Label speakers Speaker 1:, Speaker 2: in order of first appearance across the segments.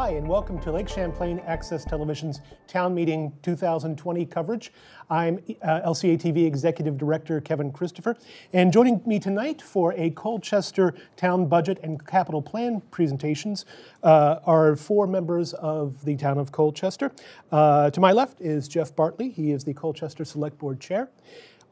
Speaker 1: Hi, and welcome to Lake Champlain Access Television's Town Meeting 2020 coverage. I'm uh, LCA TV Executive Director Kevin Christopher, and joining me tonight for a Colchester Town Budget and Capital Plan presentations uh, are four members of the Town of Colchester. Uh, to my left is Jeff Bartley, he is the Colchester Select Board Chair.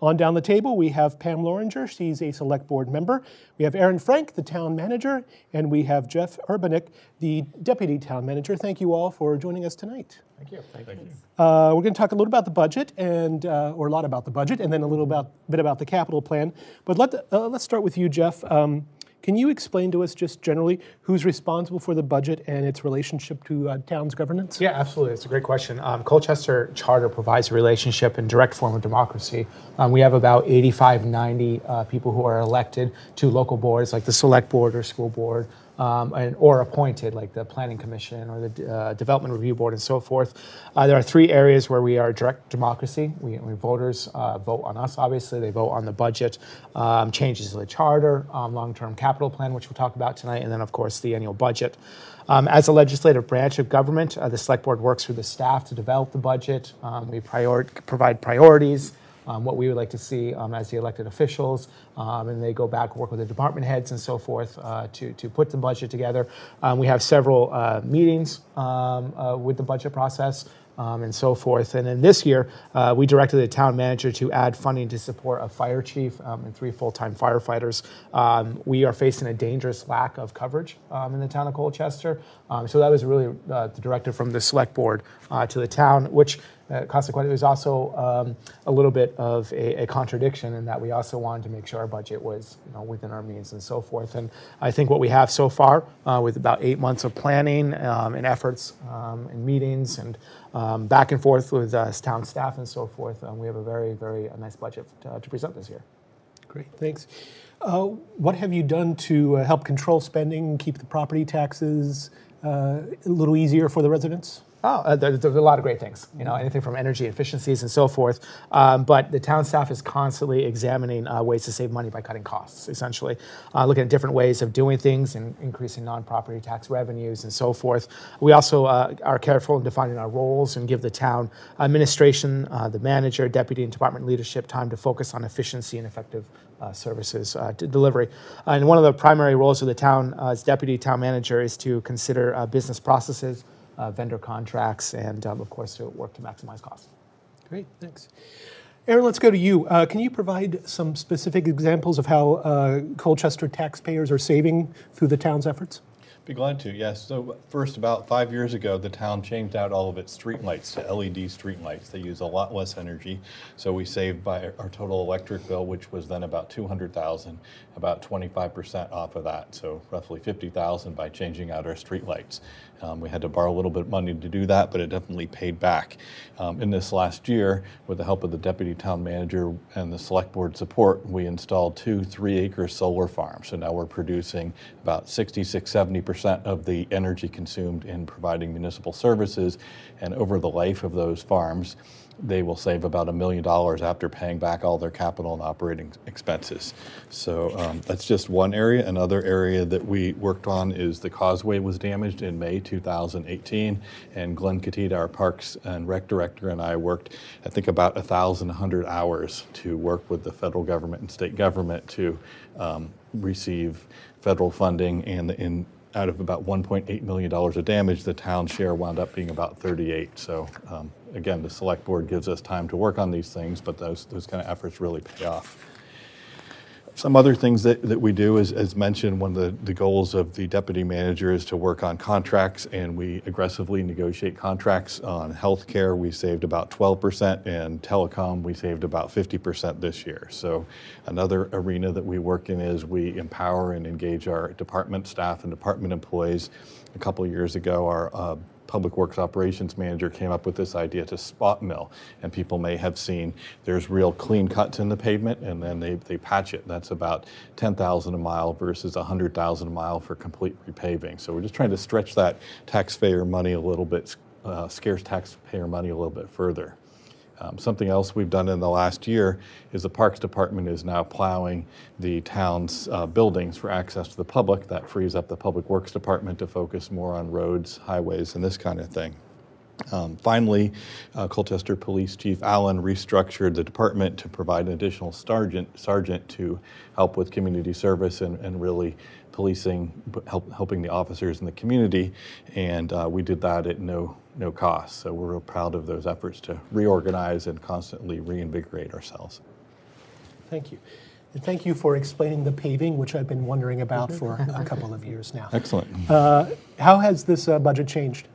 Speaker 1: On down the table, we have Pam Loranger. She's a select board member. We have Aaron Frank, the town manager, and we have Jeff Urbanick, the deputy town manager. Thank you all for joining us tonight.
Speaker 2: Thank you. Thank,
Speaker 1: you. Uh, we're going to talk a little about the budget, and uh, or a lot about the budget, and then a little about, bit about the capital plan. But let uh, let's start with you, Jeff. Um, can you explain to us just generally who's responsible for the budget and its relationship to uh, town's governance?
Speaker 2: Yeah, absolutely. It's a great question. Um, Colchester Charter provides a relationship in direct form of democracy. Um, we have about 85, 90 uh, people who are elected to local boards like the select board or school board um, and, or appointed, like the Planning Commission or the uh, Development Review Board and so forth. Uh, there are three areas where we are direct democracy. We, we voters uh, vote on us, obviously. They vote on the budget, um, changes to the charter, um, long term capital plan, which we'll talk about tonight, and then, of course, the annual budget. Um, as a legislative branch of government, uh, the Select Board works with the staff to develop the budget. Um, we provide priorities um, what we would like to see um, as the elected officials, um, and they go back work with the department heads and so forth uh, to to put the budget together. Um, we have several uh, meetings um, uh, with the budget process. Um, and so forth. And then this year, uh, we directed the town manager to add funding to support a fire chief um, and three full-time firefighters. Um, we are facing a dangerous lack of coverage in the town of Colchester. so that was really uh, the directive from the select board uh, to the town, which uh, consequently, there's also um, a little bit of a, a, contradiction in that we also wanted to make sure our budget was you know, within our means and so forth. And I think what we have so far, uh, with about eight months of planning um, and efforts um, and meetings and um, back and forth with uh, town staff and so forth, um, we have a very, very nice budget to, to, present this year.
Speaker 1: Great, thanks. Uh, what have you done to uh, help control spending, keep the property taxes uh, a little easier for the residents?
Speaker 2: Oh, uh, there's, a lot of great things, you know, anything from energy efficiencies and so forth. Um, but the town staff is constantly examining uh, ways to save money by cutting costs, essentially, uh, looking at different ways of doing things and increasing non-property tax revenues and so forth. We also uh, are careful in defining our roles and give the town administration, uh, the manager, deputy, and department leadership time to focus on efficiency and effective uh, services uh, delivery. and one of the primary roles of the town uh, as deputy town manager is to consider uh, business processes, uh, vendor contracts, and um, of course to work to maximize costs.
Speaker 1: Great, thanks. Aaron, let's go to you. Uh, can you provide some specific examples of how uh, Colchester taxpayers are saving through the town's efforts?
Speaker 3: Be glad to, yes. So first, about five years ago, the town changed out all of its streetlights to LED streetlights. They use a lot less energy, so we saved by our total electric bill, which was then about 200,000, about 25% off of that. So roughly 50,000 by changing out our streetlights. Um, we had to borrow a little bit of money to do that, but it definitely paid back. Um, in this last year, with the help of the deputy town manager and the select board support, we installed two three-acre solar farms. So now we're producing about 66, 70% of the energy consumed in providing municipal services. And over the life of those farms, they will save about a million dollars after paying back all their capital and operating expenses. So um, that's just one area. Another area that we worked on is the causeway was damaged in May 2018, and Glenn Cuttitta, our Parks and Rec Director, and I worked, I think, about 1,100 hours to work with the federal government and state government to um, receive federal funding and the, in out of about $1.8 million of damage, the town share wound up being about 38. So um, again, the select board gives us time to work on these things, but those, those kind of efforts really pay off. Some other things that, that we do is, as mentioned, one of the, the goals of the deputy manager is to work on contracts, and we aggressively negotiate contracts on healthcare. We saved about 12%, and telecom, we saved about 50% this year. So, another arena that we work in is we empower and engage our department staff and department employees. A couple years ago, our uh, public works operations manager came up with this idea to spot mill. And people may have seen there's real clean cuts in the pavement and then they, they patch it. That's about 10,000 a mile versus 100,000 a mile for complete repaving. So we're just trying to stretch that taxpayer money a little bit, uh, scarce taxpayer money a little bit further. Um, something else we've done in the last year is the Parks Department is now plowing the town's uh, buildings for access to the public. That frees up the Public Works Department to focus more on roads, highways, and this kind of thing. Um, finally, uh, Colchester Police Chief Allen restructured the department to provide an additional sergeant, sergeant to help with community service and, and really policing, help, helping the officers in the community. And uh, we did that at no, no cost. So we're real proud of those efforts to reorganize and constantly reinvigorate ourselves.
Speaker 1: Thank you. And thank you for explaining the paving, which I've been wondering about for a couple of years now.
Speaker 3: Excellent.
Speaker 1: Uh, how has this uh, budget changed?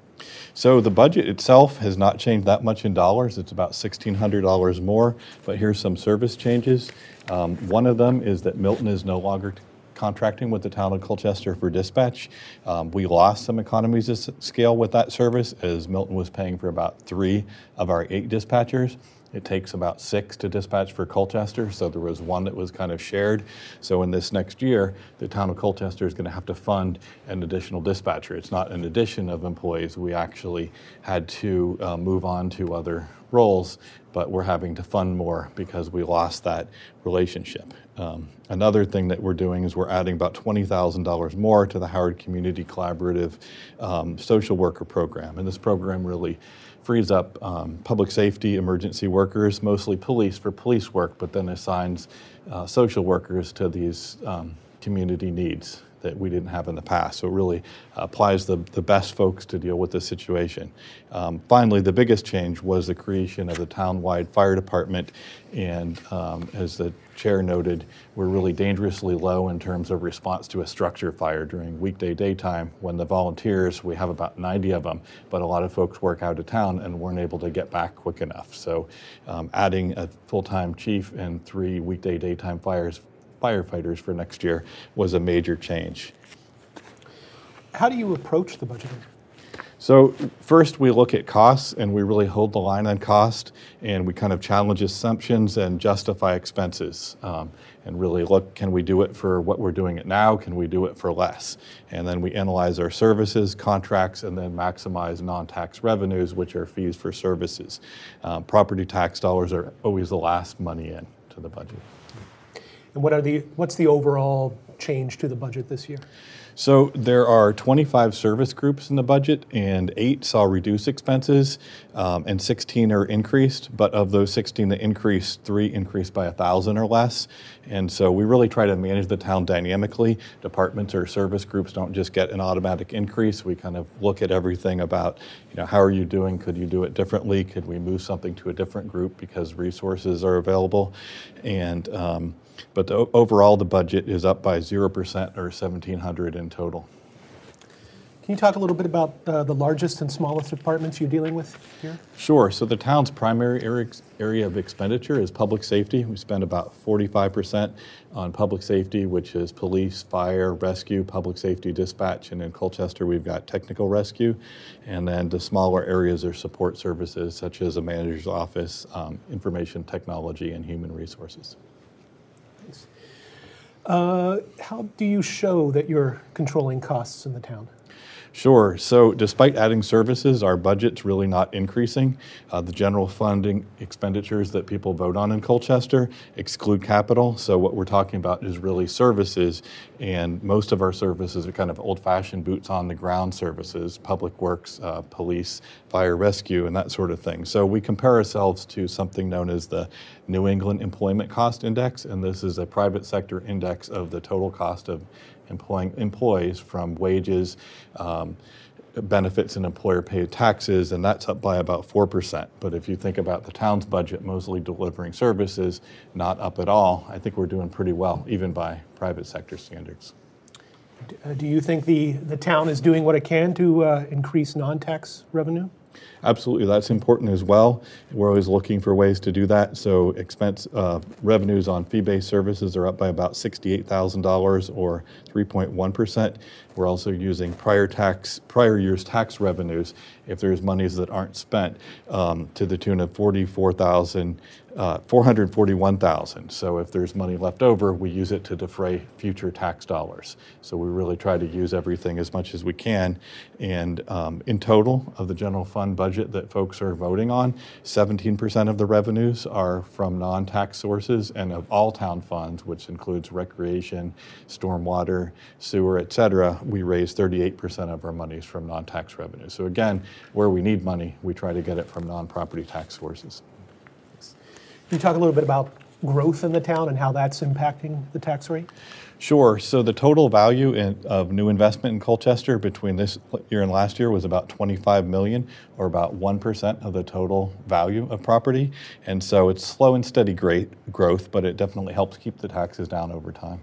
Speaker 3: So the budget itself has not changed that much in dollars. It's about $1,600 more, but here's some service changes. Um, one of them is that Milton is no longer contracting with the town of Colchester for dispatch. Um, we lost some economies of scale with that service as Milton was paying for about three of our eight dispatchers. It takes about six to dispatch for Colchester, so there was one that was kind of shared. So in this next year, the town of Colchester is going to have to fund an additional dispatcher. It's not an addition of employees. We actually had to uh, move on to other roles, but we're having to fund more because we lost that relationship. Um, another thing that we're doing is we're adding about $20,000 more to the Howard Community Collaborative um, social worker program. And this program really frees up um, public safety emergency workers, mostly police, for police work, but then assigns uh, social workers to these um, community needs that we didn't have in the past. So it really applies the, the best folks to deal with this situation. Um, finally, the biggest change was the creation of the town-wide fire department. And um, as the chair noted, we're really dangerously low in terms of response to a structure fire during weekday daytime when the volunteers, we have about 90 of them, but a lot of folks work out of town and weren't able to get back quick enough. So um, adding a full-time chief and three weekday daytime fires firefighters for next year was a major change.
Speaker 1: How do you approach the budgeting?
Speaker 3: So first we look at costs and we really hold the line on cost and we kind of challenge assumptions and justify expenses um, and really look, can we do it for what we're doing it now? Can we do it for less? And then we analyze our services, contracts, and then maximize non-tax revenues, which are fees for services. Um, property tax dollars are always the last money in to the budget.
Speaker 1: And what are the, what's the overall change to the budget this year?
Speaker 3: So there are 25 service groups in the budget, and eight saw reduced expenses, um, and 16 are increased. But of those 16 that increased, three increased by a thousand or less. And so we really try to manage the town dynamically. Departments or service groups don't just get an automatic increase. We kind of look at everything about, you know, how are you doing? Could you do it differently? Could we move something to a different group because resources are available? And um, but the, overall, the budget is up by 0% or 1,700 in total.
Speaker 1: Can you talk a little bit about uh, the largest and smallest departments you're dealing with here?
Speaker 3: Sure. So the town's primary area of expenditure is public safety. We spend about 45% on public safety, which is police, fire, rescue, public safety dispatch, and in Colchester we've got technical rescue. And then the smaller areas are support services such as a manager's office, um, information technology, and human resources.
Speaker 1: Uh, how do you show that you're controlling costs in the town?
Speaker 3: Sure. So, despite adding services, our budget's really not increasing. Uh, the general funding expenditures that people vote on in Colchester exclude capital. So, what we're talking about is really services, and most of our services are kind of old fashioned boots on the ground services public works, uh, police, fire rescue, and that sort of thing. So, we compare ourselves to something known as the New England Employment Cost Index, and this is a private sector index of the total cost of employing employees from wages, um, benefits, and employer paid taxes, and that's up by about 4%. But if you think about the town's budget, mostly delivering services, not up at all, I think we're doing pretty well, even by private sector standards.
Speaker 1: Uh, do you think the, the town is doing what it can to uh, increase non tax revenue?
Speaker 3: Absolutely, that's important as well. We're always looking for ways to do that. So expense uh, revenues on fee-based services are up by about $68,000 or 3.1%. We're also using prior tax, prior year's tax revenues, if there's monies that aren't spent, um, to the tune of 44,000, uh, 441,000. So if there's money left over, we use it to defray future tax dollars. So we really try to use everything as much as we can. And um, in total of the general fund budget that folks are voting on, 17% of the revenues are from non-tax sources, and of all town funds, which includes recreation, stormwater, sewer, et cetera, we raise 38% of our monies from non-tax revenues. So again, where we need money, we try to get it from non-property tax sources.
Speaker 1: Can you talk a little bit about growth in the town and how that's impacting the tax rate?
Speaker 3: Sure. So the total value in, of new investment in Colchester between this year and last year was about 25 million, or about 1% of the total value of property. And so it's slow and steady great growth, but it definitely helps keep the taxes down over time.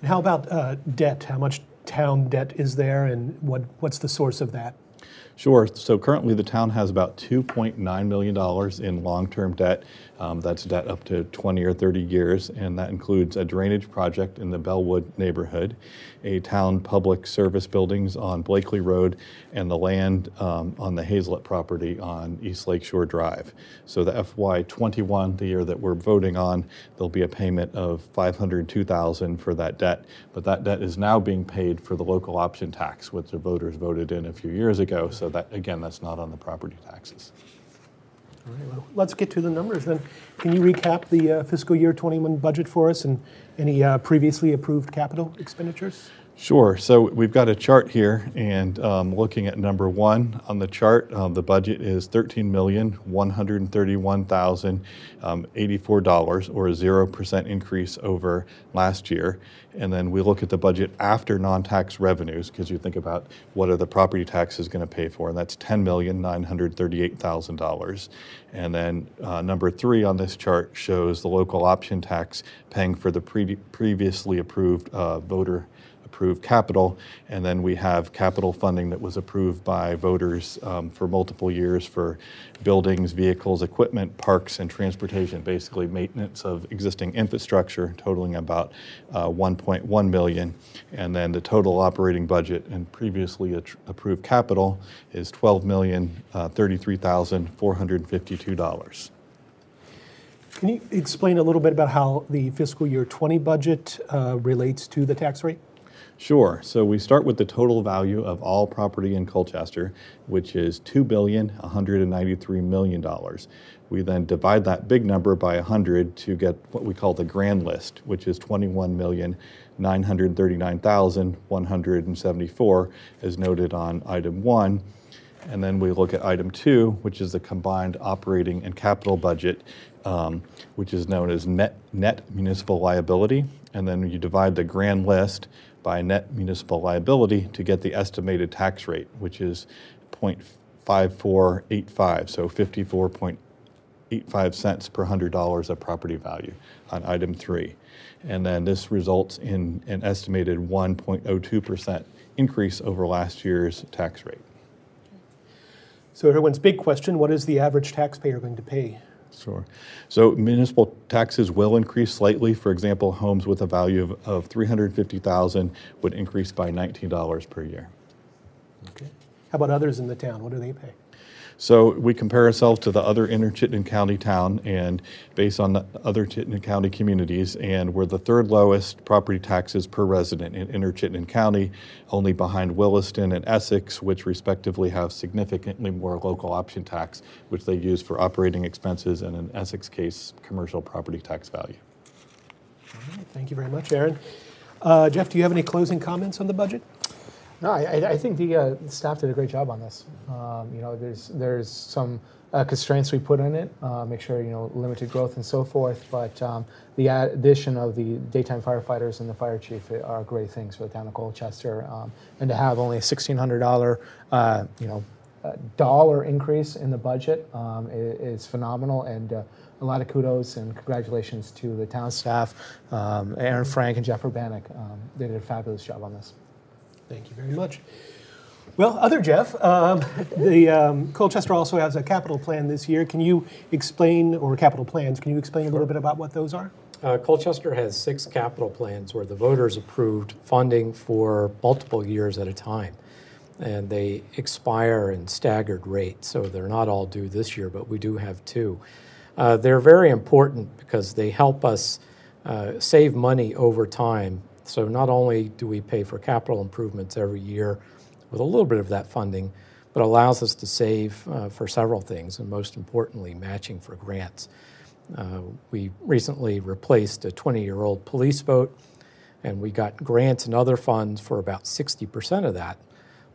Speaker 1: And how about uh, debt? How much town debt is there, and what, what's the source of that?
Speaker 3: Sure. So currently, the town has about $2.9 million in long-term debt. Um, that's debt up to 20 or 30 years, and that includes a drainage project in the Bellwood neighborhood, a town public service buildings on Blakely Road, and the land um, on the Hazelett property on East Lakeshore Drive. So the FY21, the year that we're voting on, there'll be a payment of 502,000 for that debt, but that debt is now being paid for the local option tax, which the voters voted in a few years ago. So that again, that's not on the property taxes.
Speaker 1: All right, well, let's get to the numbers then. Can you recap the uh, fiscal year 21 budget for us and any uh, previously approved capital expenditures?
Speaker 3: Sure. So we've got a chart here, and um, looking at number one on the chart, um, the budget is thirteen million one hundred thirty-one thousand um, eighty-four dollars, or a zero percent increase over last year. And then we look at the budget after non-tax revenues, because you think about what are the property taxes going to pay for, and that's ten million nine hundred thirty-eight thousand dollars. And then uh, number three on this chart shows the local option tax paying for the pre- previously approved uh, voter approved capital, and then we have capital funding that was approved by voters um, for multiple years for buildings, vehicles, equipment, parks, and transportation, basically maintenance of existing infrastructure totaling about uh, 1.1 million. And then the total operating budget and previously approved capital is uh, $12,033,452.
Speaker 1: Can you explain a little bit about how the fiscal year 20 budget uh, relates to the tax rate?
Speaker 3: Sure. So we start with the total value of all property in Colchester, which is $2,193,000,000. We then divide that big number by 100 to get what we call the grand list, which is 21,939,174, as noted on item one. And then we look at item two, which is the combined operating and capital budget, um, which is known as net, net municipal liability. And then you divide the grand list by net municipal liability to get the estimated tax rate, which is 0.5485, so 54.85 cents per hundred dollars of property value on item three. And then this results in an estimated 1.02% increase over last year's tax rate.
Speaker 1: So everyone's big question, what is the average taxpayer going to pay?
Speaker 3: Sure. So municipal taxes will increase slightly. For example, homes with a value of, of 350,000 would increase by $19 per year.
Speaker 1: Okay. How about others in the town? What do they pay?
Speaker 3: So we compare ourselves to the other inner Chittenden County town and based on the other Chittenden County communities, and we're the third lowest property taxes per resident in inner Chittenden County, only behind Williston and Essex, which respectively have significantly more local option tax, which they use for operating expenses and in Essex case, commercial property tax value.
Speaker 1: All right, Thank you very much, Aaron. Uh, Jeff, do you have any closing comments on the budget?
Speaker 2: No, I, I- think the uh, staff did a great job on this. Um, you know, there's there's some uh, constraints we put in it, uh, make sure you know limited growth and so forth. But um, the addition of the daytime firefighters and the fire chief are great things for the town of Colchester, um, and to have only a sixteen hundred dollar, uh, you know, uh, dollar increase in the budget um, is, phenomenal and. Uh, a lot of kudos and congratulations to the town staff, um, Aaron Frank and Jeff Urbanek. Um, they did a fabulous job on this.
Speaker 1: Thank you very much. Well, other Jeff, um, the um, Colchester also has a capital plan this year. Can you explain, or capital plans, can you explain a little bit about what those are?
Speaker 4: Uh, Colchester has six capital plans where the voters approved funding for multiple years at a time. And they expire in staggered rates, so they're not all due this year, but we do have two. Uh, they're very important because they help us uh, save money over time. So not only do we pay for capital improvements every year with a little bit of that funding, but allows us to save uh, for several things, and most importantly, matching for grants. Uh, we recently replaced a 20 year old police boat, and we got grants and other funds for about 60% of that.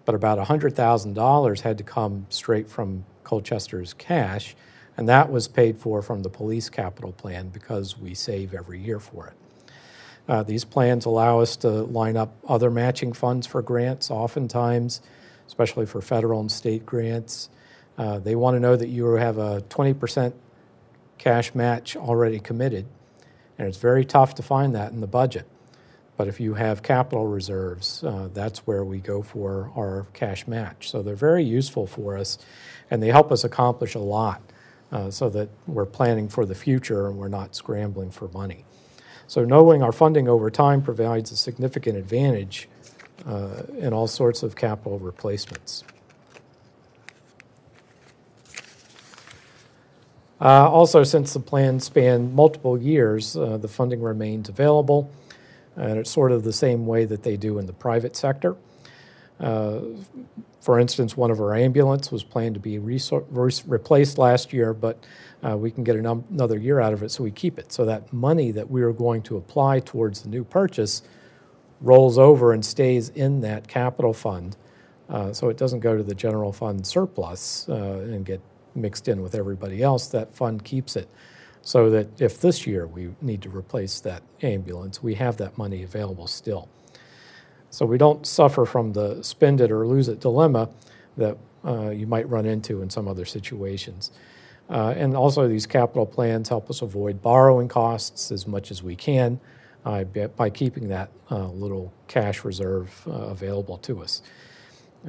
Speaker 4: But about $100,000 had to come straight from Colchester's cash, and that was paid for from the police capital plan because we save every year for it. Uh, these plans allow us to line up other matching funds for grants, oftentimes, especially for federal and state grants. Uh, they want to know that you have a 20% cash match already committed, and it's very tough to find that in the budget. But if you have capital reserves, uh, that's where we go for our cash match. So they're very useful for us, and they help us accomplish a lot uh, so that we're planning for the future and we're not scrambling for money. So knowing our funding over time provides a significant advantage uh, in all sorts of capital replacements. Uh, also, since the plans span multiple years, uh, the funding remains available, and it's sort of the same way that they do in the private sector. For instance, one of our ambulance was planned to be replaced last year, but uh, we can get another year out of it, so we keep it. So that money that we are going to apply towards the new purchase rolls over and stays in that capital fund, uh, so it doesn't go to the general fund surplus uh, and get mixed in with everybody else, that fund keeps it. So that if this year we need to replace that ambulance, we have that money available still. So we don't suffer from the spend it or lose it dilemma that uh, you might run into in some other situations. Uh, and also, these capital plans help us avoid borrowing costs as much as we can uh, by keeping that uh, little cash reserve uh, available to us.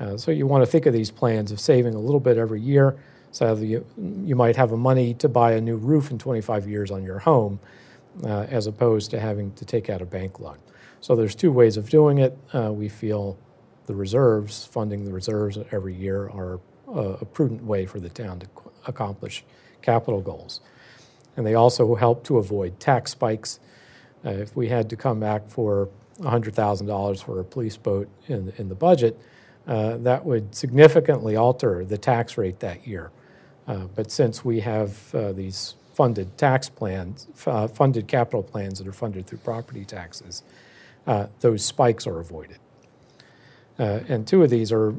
Speaker 4: Uh, so, you want to think of these plans of saving a little bit every year so you, you might have a money to buy a new roof in 25 years on your home, as opposed to having to take out a bank loan. So there's two ways of doing it. Uh, we feel the reserves, funding the reserves every year, are uh, a prudent way for the town to accomplish capital goals. And they also help to avoid tax spikes. Uh, if we had to come back for $100,000 for a police boat in, in the budget, uh, that would significantly alter the tax rate that year. Uh, but since we have uh, these funded tax plans, uh, funded capital plans that are funded through property taxes, uh, those spikes are avoided. Uh, and two of these are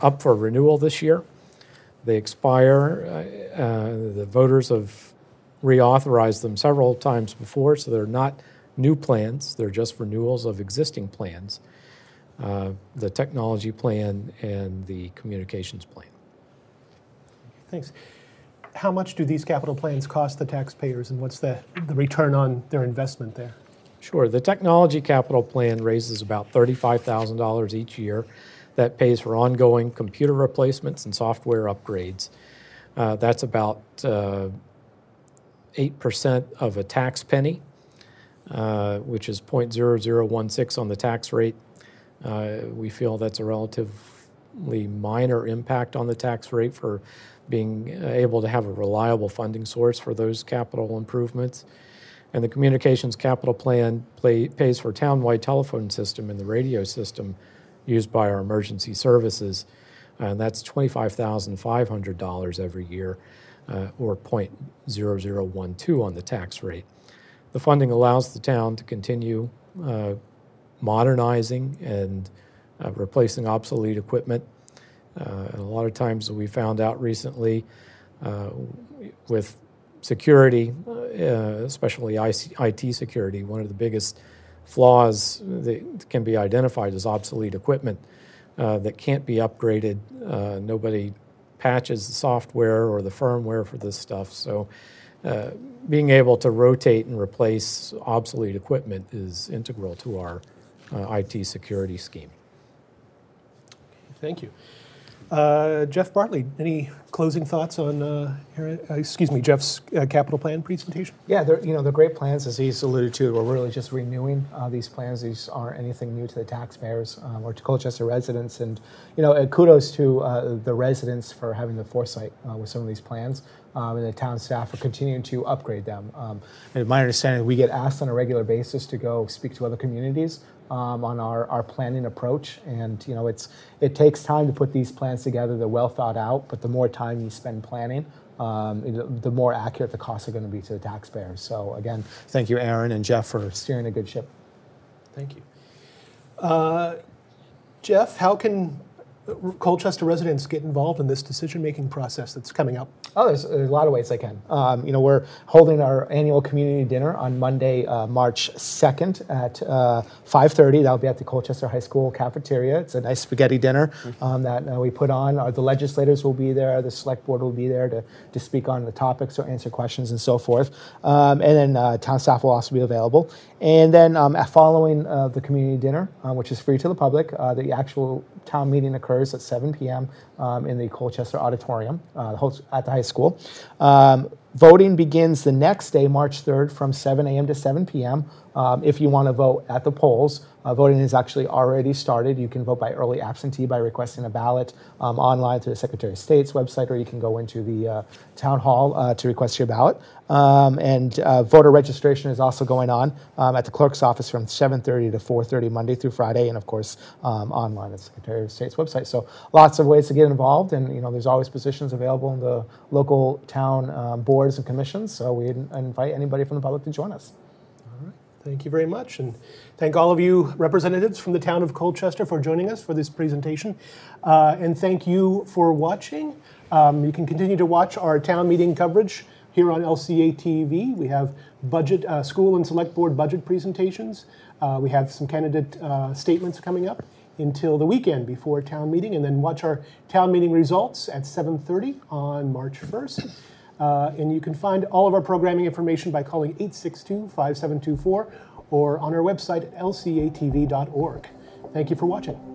Speaker 4: up for renewal this year. They expire. the voters have reauthorized them several times before, so they're not new plans, they're just renewals of existing plans. Uh, the technology plan and the communications plan.
Speaker 1: Thanks. How much do these capital plans cost the taxpayers, and what's the, the return on their investment there?
Speaker 4: Sure. The technology capital plan raises about $35,000 each year. That pays for ongoing computer replacements and software upgrades. Uh, that's about uh, 8% of a tax penny, uh, which is 0.0016 on the tax rate. Uh, we feel that's a relatively minor impact on the tax rate for being able to have a reliable funding source for those capital improvements. And the communications capital plan play, pays for townwide telephone system and the radio system used by our emergency services. And that's $25,500 every year, uh, or 0.0012 on the tax rate. The funding allows the town to continue uh, modernizing and uh, replacing obsolete equipment uh, and a lot of times we found out recently uh, with security, especially IT security, one of the biggest flaws that can be identified as obsolete equipment uh, that can't be upgraded. Uh, nobody patches the software or the firmware for this stuff. So, uh, being able to rotate and replace obsolete equipment is integral to our IT security scheme.
Speaker 1: Thank you. Uh, Jeff Bartley, any closing thoughts on, uh, uh, excuse me, Jeff's uh, capital plan presentation?
Speaker 2: Yeah, they're, you know, they're great plans, as he's alluded to. We're really just renewing uh, these plans. These aren't anything new to the taxpayers um, or to Colchester residents. And, you know, kudos to the residents for having the foresight with some of these plans. Um, and the town staff for continuing to upgrade them. Um, and my understanding, we get asked on a regular basis to go speak to other communities um, on our, our planning approach. And you know, it's it takes time to put these plans together. They're well thought out, but the more time you spend planning, um, it- the more accurate the costs are going to be to the taxpayers. So again, thank you, Aaron and Jeff, for steering a good ship.
Speaker 1: Thank you. Uh, Jeff, how can Colchester residents get involved in this decision-making process that's coming up?
Speaker 2: Oh, there's, there's a lot of ways they can. Um, you know, we're holding our annual community dinner on Monday, uh, March 2nd at uh, 5:30. That'll be at the Colchester High School cafeteria. It's a nice spaghetti dinner um, that uh, we put on. Our, the legislators will be there. The select board will be there to, to speak on the topics or answer questions and so forth. Um, and then uh, town staff will also be available. And then um, following uh, the community dinner, uh, which is free to the public, uh, the actual town meeting occurs at 7 p.m. Um, in the Colchester Auditorium uh, at the high school. Um, voting begins the next day, March 3rd, from 7 a.m. to 7 p.m. Um, if you want to vote at the polls, uh, voting is actually already started. You can vote by early absentee by requesting a ballot um, online through the Secretary of State's website, or you can go into the uh, town hall uh, to request your ballot. Um, and uh, voter registration is also going on um, at the clerk's office from 7:30 to 4:30 Monday through Friday, and of course um, online at the Secretary of State's website. So lots of ways to get involved, and you know there's always positions available in the local town um, boards and commissions. So we invite anybody from the public to join us. All right.
Speaker 1: Thank you very much, and thank all of you representatives from the town of Colchester for joining us for this presentation. Uh, and thank you for watching. Um, you can continue to watch our town meeting coverage here on LCA TV. We have budget, uh, school and select board budget presentations. Uh, we have some candidate uh, statements coming up until the weekend before town meeting, and then watch our town meeting results at 7:30 on March 1st. Uh, and you can find all of our programming information by calling 862 5724 or on our website at lcatv.org. Thank you for watching.